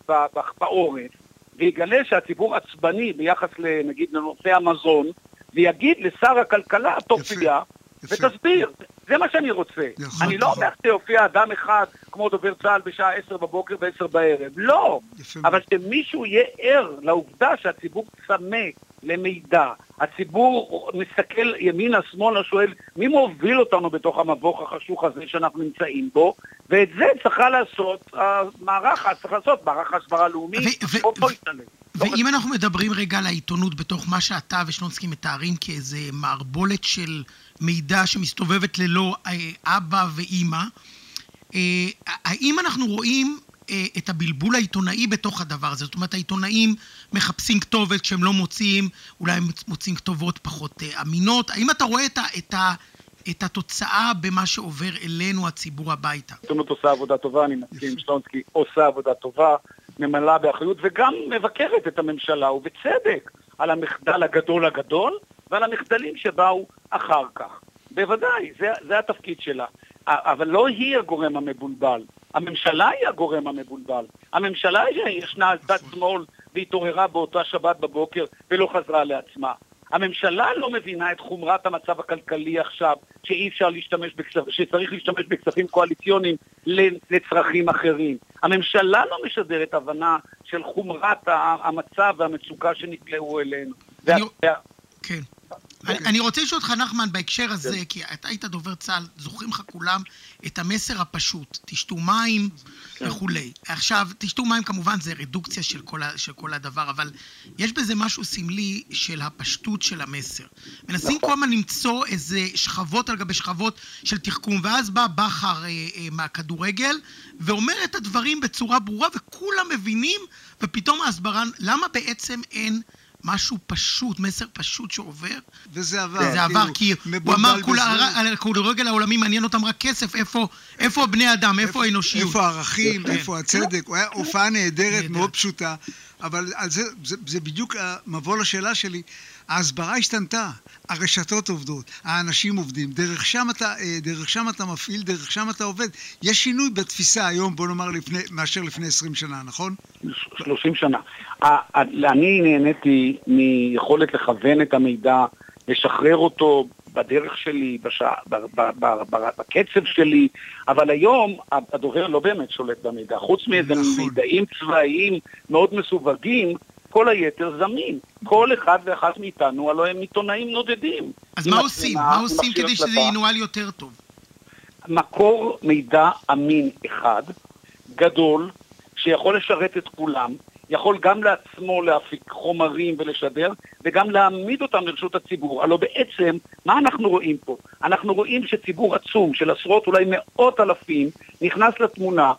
בעורף, ויגלה שהציבור עצבני ביחס, נגיד, לנושא המזון, ויגיד לשר הכלכלה, יפה, יפה. ותסביר. זה מה שאני רוצה. נכון, אני לא נכון. אומר שיופיע אדם אחד כמו דובר צה"ל בשעה עשר בבוקר ועשר בערב. לא. יפה אבל שמישהו יהיה ער לעובדה שהציבור צמא למידע. הציבור מסתכל ימינה, שמאלה, שואל, מי מוביל אותנו בתוך המבוך החשוך הזה שאנחנו נמצאים בו? ואת זה צריכה לעשות המערך, צריך לעשות מערך הסברה לאומי, ו- ו- פה ישתלם. ואם אנחנו מדברים רגע על העיתונות בתוך מה שאתה ושלונסקי מתארים כאיזה מערבולת של מידע שמסתובבת ללא אה, אבא ואימא, אה, האם אנחנו רואים את הבלבול העיתונאי בתוך הדבר הזה? זאת אומרת, העיתונאים מחפשים כתובת כשהם לא מוצאים, אולי הם מוצאים כתובות פחות אה, אמינות. האם אתה רואה את, ה, את, ה, את התוצאה במה שעובר אלינו, הציבור הביתה? העיתונות עושה עבודה טובה, אני מסכים שלונסקי, עושה עבודה טובה, ממלאה באחריות, וגם מבקרת את הממשלה, ובצדק, על המחדל הגדול הגדול, ועל המחדלים שבאו אחר כך. בוודאי, זה, זה התפקיד שלה. אבל לא היא הגורם המבולבל. הממשלה היא הגורם המבולבל. הממשלה ישנה על צד שמאל והתעוררה באותה שבת בבוקר ולא חזרה לעצמה. הממשלה לא מבינה את חומרת המצב הכלכלי עכשיו, שאי אפשר להשתמש בכספים, שצריך להשתמש בכספים קואליציוניים לצרכים אחרים. הממשלה לא משדרת הבנה של חומרת המצב והמצוקה שנקלעו אלינו. אני... כן. אני, אני רוצה לשאול אותך, נחמן, בהקשר הזה, כי אתה היית דובר צה"ל, זוכרים לך כולם את המסר הפשוט, תשתו מים כן. וכולי. עכשיו, תשתו מים כמובן זה רדוקציה של כל, ה, של כל הדבר, אבל יש בזה משהו סמלי של הפשטות של המסר. מנסים כל הזמן למצוא איזה שכבות על גבי שכבות של תחכום, ואז בא בכר אה, אה, מהכדורגל ואומר את הדברים בצורה ברורה, וכולם מבינים, ופתאום ההסברה, למה בעצם אין... משהו פשוט, מסר פשוט שעובר. וזה עבר. זה עבר, כאילו, כי הוא אמר, על הכדורגל העולמי מעניין אותם רק כסף, איפה, איפה בני אדם, איפה האנושיות. איפה הערכים, כן. איפה הצדק. הוא היה הופעה נהדרת, מאוד פשוטה, אבל זה, זה, זה בדיוק המבוא לשאלה שלי. ההסברה השתנתה, הרשתות עובדות, האנשים עובדים, דרך שם אתה, אה, דרך שם אתה מפעיל, דרך שם אתה עובד. יש שינוי בתפיסה היום, בוא נאמר, לפני, מאשר לפני 20 שנה, נכון? 30 שנה. אני נהניתי מיכולת לכוון את המידע, לשחרר אותו בדרך שלי, בשע, ב, ב, ב, ב, בקצב שלי, אבל היום הדובר לא באמת שולט במידע. חוץ מאיזה נכון. מידעים צבאיים מאוד מסווגים, כל היתר זמין. כל אחד ואחת מאיתנו, הלוא הם עיתונאים נודדים. אז מה עושים? מה עושים כדי שזה ינוהל יותר טוב? מקור מידע אמין אחד, גדול, שיכול לשרת את כולם, יכול גם לעצמו להפיק חומרים ולשדר, וגם להעמיד אותם לרשות הציבור. הלוא בעצם, מה אנחנו רואים פה? אנחנו רואים שציבור עצום של עשרות, אולי מאות אלפים, נכנס לתמונה,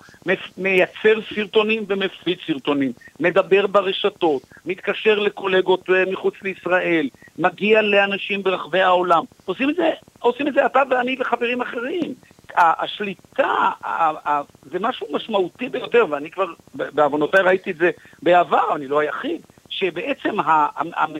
מייצר סרטונים ומפיץ סרטונים, מדבר ברשתות, מתקשר לקולגות אה, מחוץ לישראל, מגיע לאנשים ברחבי העולם. עושים את זה, עושים את זה אתה ואני וחברים אחרים. השליטה, זה משהו משמעותי ביותר, ואני כבר בעוונותיי ראיתי את זה בעבר, אני לא היחיד, שבעצם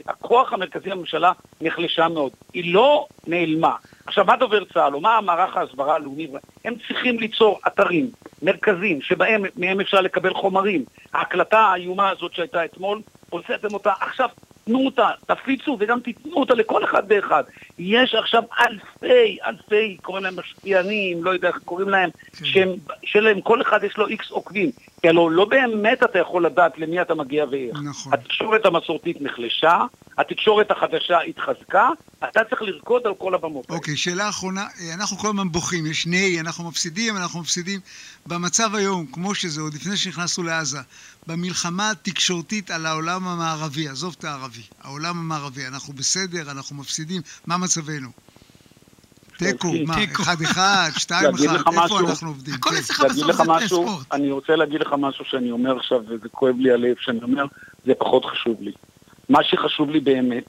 הכוח המרכזי בממשלה נחלשה מאוד. היא לא נעלמה. עכשיו, מה דובר צה"ל, או מה מערך ההסברה הלאומי? הם צריכים ליצור אתרים, מרכזים, שבהם מהם אפשר לקבל חומרים. ההקלטה האיומה הזאת שהייתה אתמול, הוצאתם אותה, עכשיו תנו אותה, תפיצו וגם תיתנו אותה לכל אחד ואחד. יש עכשיו אלפי, אלפי, קוראים להם משפיענים, לא יודע איך קוראים להם, כן. שהם, שלהם, כל אחד יש לו איקס עוקבים. כי הלוא לא באמת אתה יכול לדעת למי אתה מגיע ואיך. נכון. התקשורת המסורתית נחלשה, התקשורת החדשה התחזקה, אתה צריך לרקוד על כל הבמות. אוקיי, שאלה אחרונה, אה, אנחנו כל הזמן בוכים, יש נהי, אנחנו מפסידים, אנחנו מפסידים. במצב היום, כמו שזה, עוד לפני שנכנסנו לעזה, במלחמה התקשורתית על העולם המערבי, עזוב את הערבי, העולם המערבי, אנחנו בסדר, אנחנו מפסידים, מה מצבנו? תיקו, מה, אחד אחד, שתיים אחד, איפה אנחנו עובדים? הכל כן. אצלך בסוף זה ספורט. אני רוצה להגיד לך משהו שאני אומר עכשיו, וזה כואב לי הלב שאני אומר, זה פחות חשוב לי. מה שחשוב לי באמת,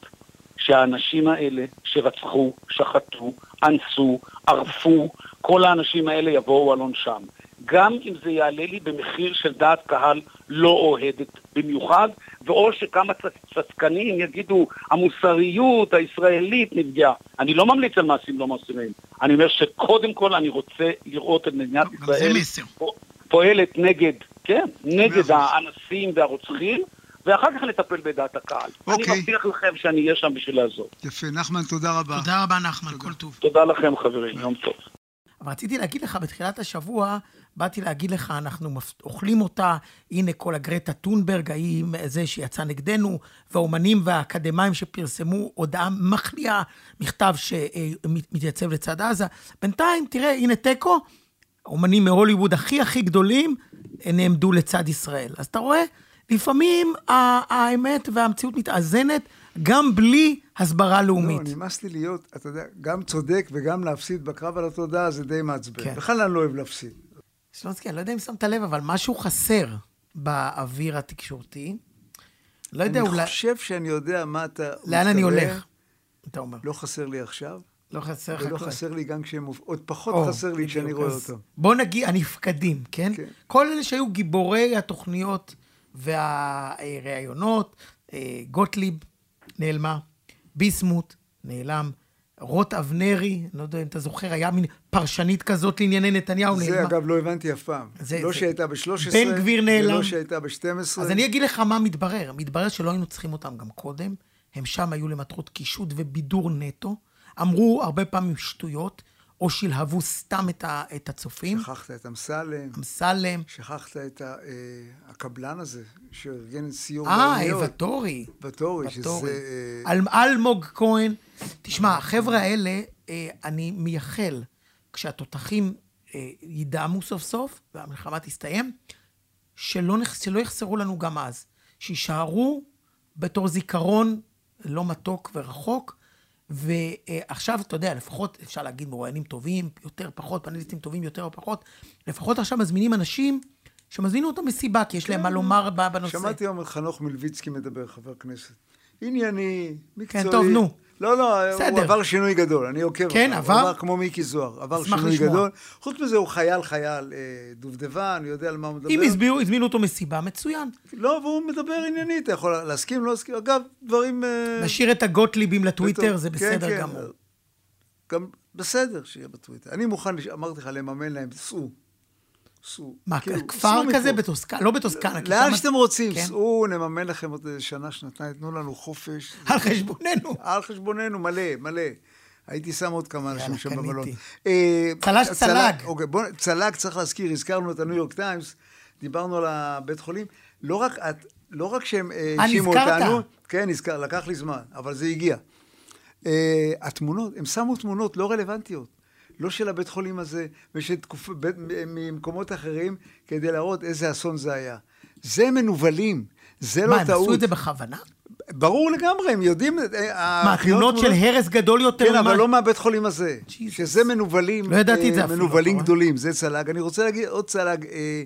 שהאנשים האלה שרצחו, שחטו, אנסו, ערפו, כל האנשים האלה יבואו על עונשם. גם אם זה יעלה לי במחיר של דעת קהל לא אוהדת במיוחד, ואו שכמה צדקנים יגידו, המוסריות הישראלית נפגעה. אני לא ממליץ על מעשים לא מוסריים. אני אומר שקודם כל אני רוצה לראות את מדינת ישראל פועלת נגד, כן, נגד האנסים והרוצחים. ואחר כך נטפל בדעת הקהל. אוקיי. אני מבטיח לכם שאני אהיה שם בשביל לעזור. יפה, נחמן, תודה רבה. תודה רבה, נחמן, כל טוב. תודה לכם, חברים, יום טוב. אבל רציתי להגיד לך, בתחילת השבוע, באתי להגיד לך, אנחנו אוכלים אותה, הנה כל הגרטה טונברג, ההיא זה שיצא נגדנו, והאומנים והאקדמאים שפרסמו הודעה מחליאה, מכתב שמתייצב לצד עזה. בינתיים, תראה, הנה תיקו, האומנים מהוליווד הכי הכי גדולים נעמדו לצד ישראל. אז אתה רואה, לפעמים האמת והמציאות מתאזנת גם בלי הסברה לאומית. לא, נמאס לי להיות, אתה יודע, גם צודק וגם להפסיד בקרב על התודעה זה די מעצבן. כן. בכלל אני לא אוהב להפסיד. שלונסקי, אני לא יודע אם שמת לב, אבל משהו חסר באוויר התקשורתי. לא יודע, אולי... אני חושב שאני יודע מה אתה לאן מתכוון. אני הולך, אתה אומר. לא חסר לי עכשיו. לא חסר לך. ולא חסר לי גם כשהם... עוד פחות או, חסר לי כשאני רואה אותם. בוא נגיד, הנפקדים, כן? כן? כל אלה שהיו גיבורי התוכניות והראיונות, אה, גוטליב נעלמה, ביסמוט נעלם, רוט אבנרי, לא יודע אם אתה זוכר, היה מין פרשנית כזאת לענייני נתניהו. זה נעלמה. אגב לא הבנתי אף פעם. זה- לא זה- שהייתה ב-13, בן גביר נעלם. ולא שהייתה ב-12. אז אני אגיד לך מה מתברר. מתברר שלא היינו צריכים אותם גם קודם. הם שם היו למטרות קישוט ובידור נטו. אמרו הרבה פעמים שטויות, או שלהבו סתם את, ה, את הצופים. שכחת את אמסלם, אמסלם. שכחת את ה- אה, הקבלן הזה, שארגן סיור אה, באוניות. ואטורי. ואטורי, שזה... ואטורי. אה, אל- אלמוג כהן. תשמע, החבר'ה האלה, אה, אני מייחל, כשהתותחים אה, ידעמו סוף סוף, והמלחמה תסתיים, שלא, נח- שלא יחסרו לנו גם אז. שיישארו בתור זיכרון לא מתוק ורחוק. ועכשיו, אתה יודע, לפחות אפשר להגיד מרואיינים טובים, יותר, פחות, פאנליסטים טובים, יותר או פחות. לפחות עכשיו מזמינים אנשים שמזמינו אותם מסיבה, כי יש להם מה לומר ב- בנושא. שמעתי היום את חנוך מלביצקי מדבר, חבר כנסת. ענייני, מקצועי. כן, טוב, נו. לא, לא, הוא בסדר. עבר שינוי גדול, אני עוקב. כן, אחריו. עבר? הוא עבר כמו מיקי זוהר, עבר שינוי לשמוע. גדול. חוץ מזה, הוא חייל חייל, אה, דובדבן, יודע על מה הוא מדבר. אם הזמינו, הזמינו אותו מסיבה, מצוין. לא, והוא מדבר עניינית, אתה יכול להסכים, לא להסכים. אגב, דברים... אה, נשאיר את הגוטליבים לטוויטר. זה כן, בסדר כן. גמור. גם בסדר שיהיה בטוויטר. אני מוכן, אמרתי לך, לממן להם, סעו. סעו. מה, כאילו, כפר כזה. בטוסקנה, לא בטוסקנה. לאן שאתם רוצים, כן. סעו, נממן לכם עוד איזה שנה, שנתיים, תנו לנו חופש. על חשבוננו. על חשבוננו, מלא, מלא. הייתי שם עוד כמה אנשים שם. במלון. אה, צל"ש צל"ג. אוקיי, בוא, צל"ג צריך להזכיר, הזכרנו את הניו יורק טיימס, דיברנו על הבית חולים. לא רק, את, לא רק שהם אה, האשימו נזכרת. אותנו, כן, נזכר, לקח לי זמן, אבל זה הגיע. אה, התמונות, הם שמו תמונות לא רלוונטיות. לא של הבית חולים הזה, ושל תקופ... בית... ממקומות אחרים, כדי להראות איזה אסון זה היה. זה מנוולים, זה לא מה, הם טעות. עשו את זה בכוונה? ברור לגמרי, הם יודעים... אה, מה, הקריאות תמונות של הרס גדול יותר? כן, אבל לא מהבית חולים הזה. שזה מנוולים, לא ידעתי את זה אה, אפילו, מנוולים רואה? גדולים, זה צל"ג. אני רוצה להגיד עוד צל"ג, אה,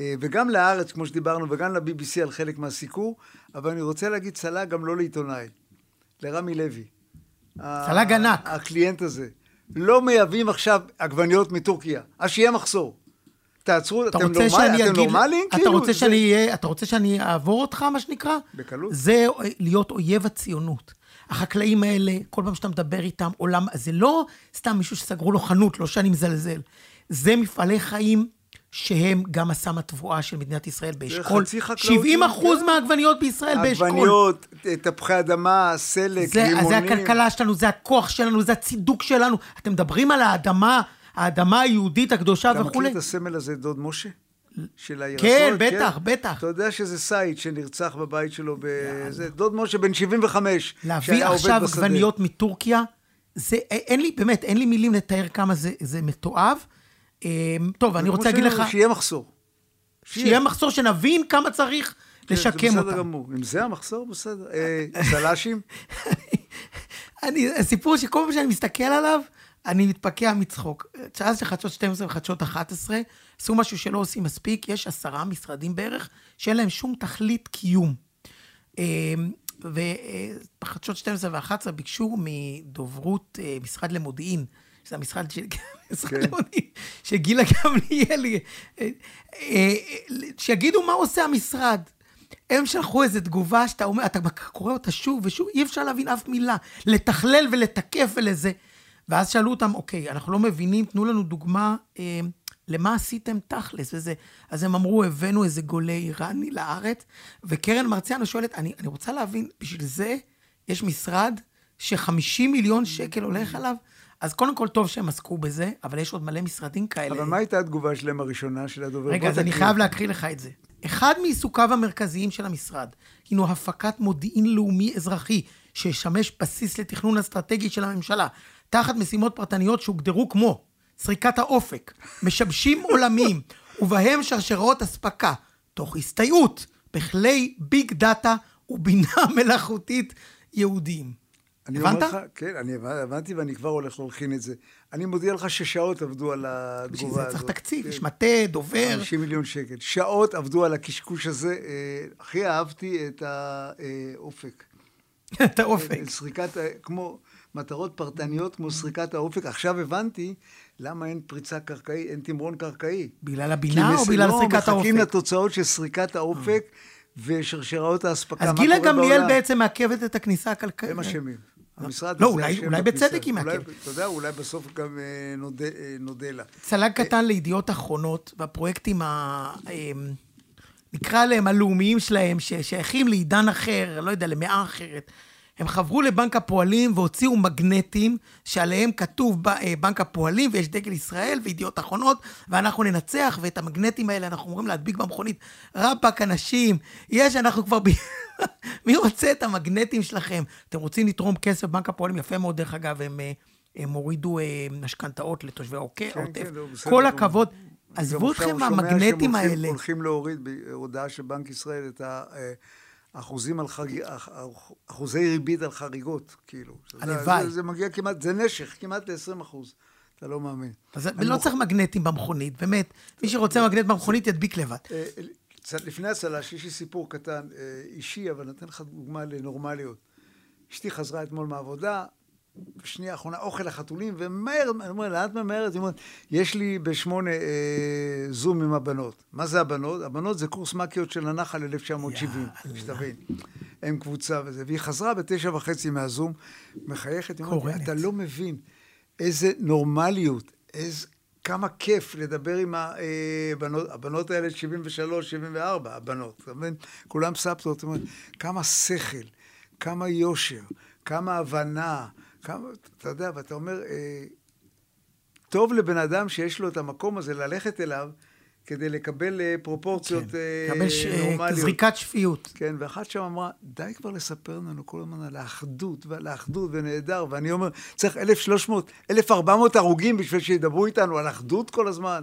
אה, וגם לארץ, כמו שדיברנו, וגם ל-BBC על חלק מהסיקור, אבל אני רוצה להגיד צל"ג גם לא לעיתונאי, לרמי לוי. צל"ג ענק. הקליינט הזה. לא מייבאים עכשיו עגבניות מטורקיה, אז שיהיה מחסור. תעצרו, אתה אתם נורמל- אתם אגיד... נורמליים? אתה כאילו, רוצה זה- שאני אהיה... אתה רוצה שאני אעבור אותך, מה שנקרא? בקלות. זה להיות אויב הציונות. החקלאים האלה, כל פעם שאתה מדבר איתם, עולם... זה לא סתם מישהו שסגרו לו חנות, לא שאני מזלזל. זה מפעלי חיים שהם גם הסם התבואה של מדינת ישראל באשכול. חצי חקלאות 70 של- אחוז כן. מהעגבניות בישראל באשכול. עגבניות, תפוחי אדמה, סלק, זה, רימונים. זה הכלכלה שלנו, זה הכוח שלנו, זה הצידוק שלנו. אתם מדברים על האדמה, האדמה היהודית הקדושה אתה מכיר וכולי. את הסמל הזה, דוד משה? של הירקות? כן, בטח, בטח. אתה יודע שזה סייד שנרצח בבית שלו, בזה, דוד משה בן 75, להביא עכשיו. עגבניות מטורקיה, זה, אין לי, באמת, אין לי מילים לתאר כמה זה, זה מתועב. אה, טוב, אני רוצה להגיד לך, שיהיה מחסור. שיהיה מחסור, שנבין כמה צריך כן, לשקם זה בסדר אותם. גמור. אם זה המחסור, בסדר. אה, צל"שים? הסיפור שכל פעם שאני מסתכל עליו, אני מתפקע מצחוק. של חדשות 12 וחדשות 11, עשו משהו שלא עושים מספיק, יש עשרה משרדים בערך, שאין להם שום תכלית קיום. ובחדשות 12 ו-11 ביקשו מדוברות אה, משרד למודיעין, שזה המשרד של... כן. שגילה גמליאל, אה, אה, שיגידו מה עושה המשרד. הם שלחו איזו תגובה שאתה אומר, אתה קורא אותה שוב ושוב, אי אפשר להבין אף מילה. לתכלל ולתקף ולזה. ואז שאלו אותם, אוקיי, אנחנו לא מבינים, תנו לנו דוגמה אה, למה עשיתם תכלס וזה. אז הם אמרו, הבאנו איזה גולה איראני לארץ, וקרן מרציאנו שואלת, אני, אני רוצה להבין, בשביל זה יש משרד ש-50 מיליון שקל הולך עליו? אז קודם כל, טוב שהם עסקו בזה, אבל יש עוד מלא משרדים כאלה. אבל מה הייתה התגובה שלהם הראשונה של הדובר? רגע, אז אני. חייב להקריא לך את זה. אחד מעיסוקיו המרכזיים של המשרד הינו הפקת מודיעין לאומי אזרחי שישמש בסיס לתכנון אסטרטגי של הממשלה, תחת משימות פרטניות שהוגדרו כמו סריקת האופק, משבשים עולמיים, ובהם שרשראות אספקה, תוך הסתייעות בכלי ביג דאטה ובינה מלאכותית יהודיים. אני הבנת? אומר לך, כן, אני הבנ- הבנתי ואני כבר הולך להלחין את זה. אני מודיע לך ששעות עבדו על בשביל התגובה זה הזאת. צריך תקציב, כן. יש מטה, דובר. 50 מיליון שקל. שעות עבדו על הקשקוש הזה. אה, הכי אהבתי את האופק. את האופק. את סריקת, כמו מטרות פרטניות כמו סריקת האופק. עכשיו הבנתי למה אין פריצה קרקעית, אין תמרון קרקעי. בגלל הבינה או בגלל לא, סריקת האופק? מחכים לתוצאות של סריקת האופק ושרשראות האספקה. אז מה גילה קורה גמליאל בעולם. בעצם מעכבת את הכניסה הכלכלית. הם אשמים. המשרד לא, אולי- אולי. בצדק היא מעכבת. אתה יודע, אולי בסוף גם אה, נודה- אה, נודה לה. צל"ג קטן לידיעות אחרונות, והפרויקטים ה... אמ, נקרא להם הלאומיים שלהם, ששייכים לעידן אחר, לא יודע, למאה אחרת. הם חברו לבנק הפועלים והוציאו מגנטים שעליהם כתוב אה, בנק הפועלים ויש דגל ישראל וידיעות אחרונות ואנחנו ננצח ואת המגנטים האלה אנחנו אמורים להדביק במכונית. רבאק אנשים, יש, אנחנו כבר... מי רוצה את המגנטים שלכם? אתם רוצים לתרום כסף בבנק הפועלים? יפה מאוד, דרך אגב, הם, אה, הם הורידו אה, משכנתאות לתושבי העוטף. כן, כן, לא, כל הכבוד. עזבו אתכם מהמגנטים האלה. הולכים להוריד בהודעה של בנק ישראל את האחוזים על חריג... אחוזי ריבית על חריגות, כאילו. הלוואי. זה, זה מגיע כמעט, זה נשך, כמעט ל-20 אחוז. אתה לא מאמין. אז לא מוכ- צריך מגנטים במכונית, באמת. מי שרוצה מגנט במכונית ידביק לבד. קצת לפני הצל"ש, יש לי סיפור קטן, אה, אישי, אבל נותן לך דוגמה לנורמליות. אשתי חזרה אתמול מהעבודה, בשנייה האחרונה אוכל לחתולים, ומהר, אני אומר, לאן את ממהרת? היא אומרת, יש לי בשמונה אה, זום עם הבנות. מה זה הבנות? הבנות זה קורס מ"כיות של הנחל 1970, שתבין. הם קבוצה וזה. והיא חזרה בתשע וחצי מהזום, מחייכת, היא אומרת, אתה לא מבין איזה נורמליות, איזה... כמה כיף לדבר עם הבנות, הבנות האלה 73, 74, הבנות, אתה מבין? כולם סבתות, זאת אומרת, כמה שכל, כמה יושר, כמה הבנה, כמה, אתה יודע, ואתה אומר, אה, טוב לבן אדם שיש לו את המקום הזה ללכת אליו כדי לקבל אה, פרופורציות אה, קבל ש- אה, נורמליות. זריקת שפיות. כן, ואחת שם אמרה, די כבר לספר לנו כל הזמן על האחדות ועל האחדות ונהדר, ואני אומר, צריך 1,300, 1,400 הרוגים בשביל שידברו איתנו על אחדות כל הזמן.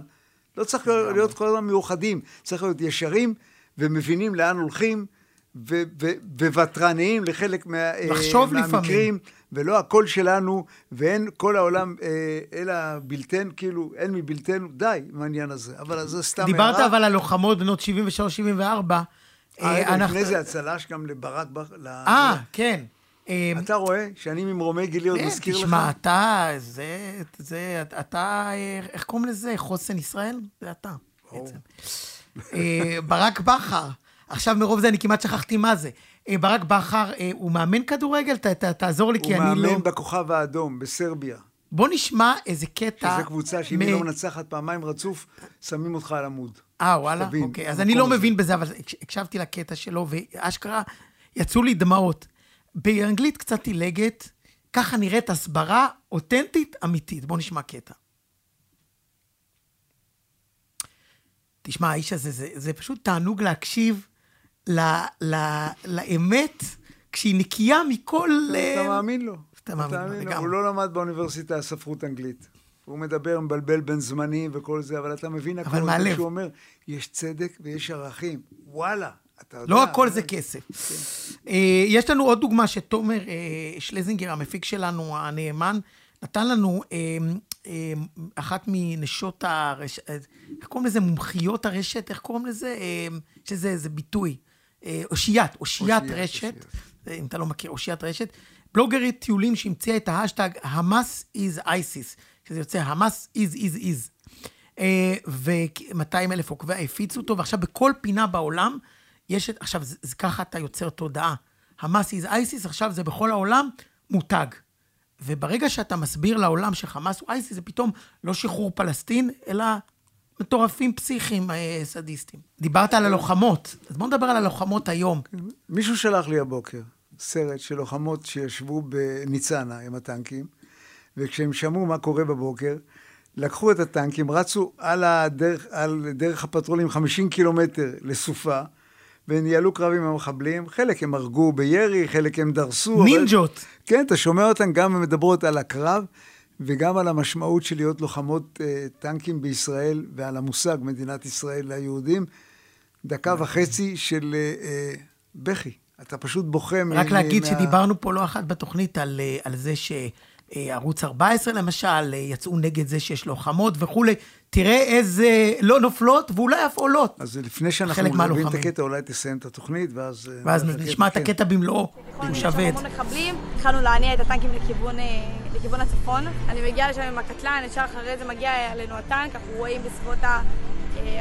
לא צריך להיות כל הזמן מאוחדים, צריך להיות ישרים ומבינים לאן הולכים, וותרניים לחלק מה, אה, לחשוב לפעמים. ולא הכל שלנו, ואין כל העולם אה, אלא בלתן, כאילו, אין מבלתנו, די עם העניין הזה. אבל זה סתם דיברת הערה. אבל על לוחמות בנות 73-74. אה, רגע, אנחנו- לפני זה הצל"ש גם לברק אה, כן. אה, אתה רואה שאני ממרומי גילי עוד כן, מזכיר לך? תשמע, אתה, זה, זה, אתה, אה, איך קוראים לזה? חוסן ישראל? זה אתה, בעצם. אה, ברק בכר, עכשיו מרוב זה אני כמעט שכחתי מה זה. אה, ברק בכר, אה, הוא מאמן כדורגל? ת- ת- תעזור לי, כי הוא אני לא... מאמן בכוכב האדום, בסרביה. בוא נשמע איזה קטע... שזו קבוצה שאם מ- היא לא מנצחת פעמיים רצוף, שמים אותך על עמוד. אה, וואלה? שתבין, אוקיי. אז אני לא הזה. מבין בזה, אבל הקש- הקשבתי לקטע שלו, ואשכרה יצאו לי דמעות. באנגלית קצת עילגת, ככה נראית הסברה אותנטית, אמיתית. בוא נשמע קטע. תשמע, האיש הזה, זה, זה פשוט תענוג להקשיב ל, ל, לאמת כשהיא נקייה מכל... אתה אה, מאמין לו. אתה מאמין לו, לו. לגמרי. הוא לא למד באוניברסיטה ספרות אנגלית. הוא מדבר, מבלבל בין זמנים וכל זה, אבל אתה מבין הכל. אבל מהלב. אומר, יש צדק ויש ערכים. וואלה, אתה יודע. לא הכל זה כסף. אה, יש לנו עוד דוגמה שתומר אה, שלזינגר, המפיק שלנו, הנאמן, נתן לנו אה, אחת מנשות הרשת, איך קוראים לזה? מומחיות הרשת? איך קוראים לזה? שזה איזה ביטוי. אה, אושיית, אושיית רשת. אה, אם אתה לא מכיר, אושיית רשת. בלוגרית טיולים שהמציאה את ההאשטג חמאס is ISIS, שזה יוצא חמאס is is is. ו-200 אלף עוקביה הפיצו אותו, ועכשיו בכל פינה בעולם יש את... עכשיו, זה, זה ככה אתה יוצר תודעה. חמאס is ISIS, עכשיו זה בכל העולם מותג. וברגע שאתה מסביר לעולם שחמאס הוא ISIS, זה פתאום לא שחרור פלסטין, אלא מטורפים פסיכיים אה, סדיסטים. דיברת על הלוחמות, אז בואו נדבר על הלוחמות היום. מישהו שלח לי הבוקר סרט של לוחמות שישבו בניצנה עם הטנקים, וכשהם שמעו מה קורה בבוקר, לקחו את הטנקים, רצו על, הדרך, על דרך הפטרולים 50 קילומטר לסופה, וניהלו קרב עם המחבלים. חלק הם הרגו בירי, חלק הם דרסו. אבל- נינג'ות. כן, אתה שומע אותן גם מדברות על הקרב, וגם על המשמעות של להיות לוחמות אה, טנקים בישראל, ועל המושג מדינת ישראל ליהודים. דקה וחצי של אה, אה, בכי. אתה פשוט בוכה. מ- רק מ- להגיד מה- שדיברנו פה לא אחת בתוכנית על, אה, על זה שערוץ 14 למשל, אה, יצאו נגד זה שיש לוחמות וכולי. תראה איזה לא נופלות ואולי אף עולות. אז לפני שאנחנו מלווים את. הקטע, אולי תסיים את התוכנית, ואז... ואז נשמע את. הקטע במלואו, הוא שווה את זה. התחלנו להניע את הטנקים לכיוון, לכיוון הצפון. אני מגיעה לשם עם הקטלן, ישר אחרי זה מגיע אלינו הטנק, אנחנו רואים בסביבות אה,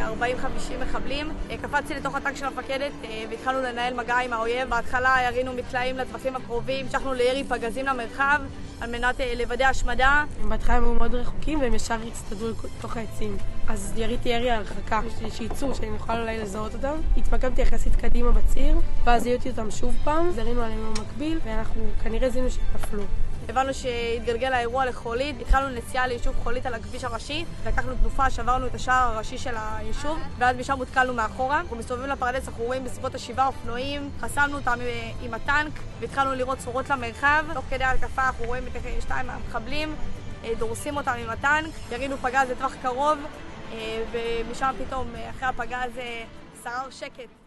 40-50 מחבלים. אה, קפצתי לתוך הטנק של המפקדת אה, והתחלנו לנהל מגע עם האויב. בהתחלה ירינו מקלעים לטווחים הקרובים, המשכנו לירי פגזים למרחב על מנת אה, לוודא השמדה. בהתחלה הם היו מאוד רחוקים והם ישר הצטדו לתוך העצים. אז יריתי ירי על הרחקה, שיצאו, שאני אוכל אולי לזהות אותם. התמקמתי יחסית קדימה בציר, ואז זיהיתי אותם שוב פעם, זרינו עליהם במקביל, ואנחנו כנראה זיהינו שהם נפלו. הבנו שהתגלגל האירוע לחולית, התחלנו נסיעה ליישוב חולית על הכביש הראשי, לקחנו תנופה, שברנו את השער הראשי של היישוב, ואז משם הותקלנו מאחורה. אנחנו מסתובבים לפרדס, אנחנו רואים בסביבות השבעה אופנועים, חסמנו אותם אה, עם הטנק, והתחלנו לראות צורות למרחב. תוך כדי ההתקפה אנחנו רואים את שתיים מהמחבלים, אה, דורסים אותם עם הטנק, ירינו פגז לטווח קרוב, אה, ומשם פתאום, אה, אחרי הפגז, אה, שרר שקט.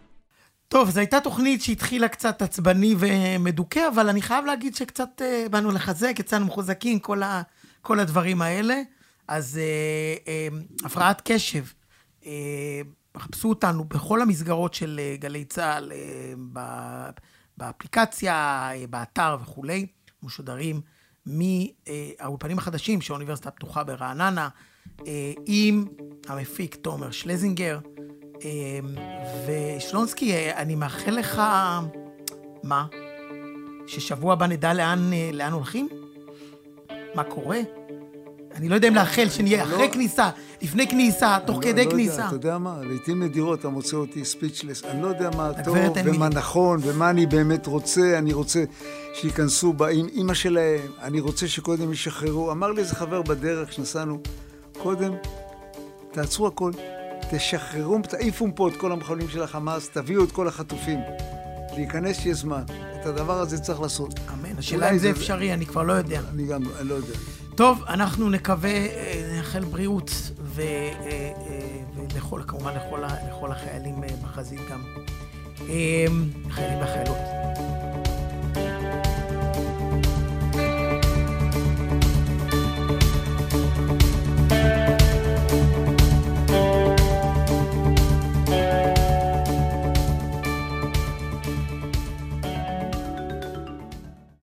טוב, זו הייתה תוכנית שהתחילה קצת עצבני ומדוכא, אבל אני חייב להגיד שקצת אה, באנו לחזק, יצאנו מחוזקים, כל, ה, כל הדברים האלה. אז אה, אה, הפרעת קשב, אה, חפשו אותנו בכל המסגרות של אה, גלי צה"ל, אה, ב- באפליקציה, אה, באתר וכולי, משודרים מהאולפנים החדשים של האוניברסיטה הפתוחה ברעננה, אה, עם המפיק תומר שלזינגר. אה, ושלונסקי, אה, אני מאחל לך, מה? ששבוע הבא נדע לאן, אה, לאן הולכים? מה קורה? אני לא יודע אם לאחל שנהיה אחרי כניסה, לפני כניסה, תוך לא- כדי לא כניסה. יודע, אתה יודע מה? לעיתים נדירות אתה מוצא אותי ספיצ'לס. אני לא יודע מה טוב ומה מילים. נכון ומה אני באמת רוצה. אני רוצה שייכנסו בה עם אימא שלהם, אני רוצה שקודם ישחררו. אמר לי איזה חבר בדרך שנסענו, קודם תעצרו הכל, תשחררו, תעיפו מפה את כל המחבלים של החמאס, תביאו את כל החטופים. להיכנס שיהיה זמן. את הדבר הזה צריך לעשות. אמן. השאלה אם זה אפשרי, אני כבר לא יודע. אני גם לא יודע. טוב, אנחנו נקווה, אה, נאחל בריאות, אה, אה, ולכל, כמובן לכל, החיילים בחזית גם. חיילים והחיילות.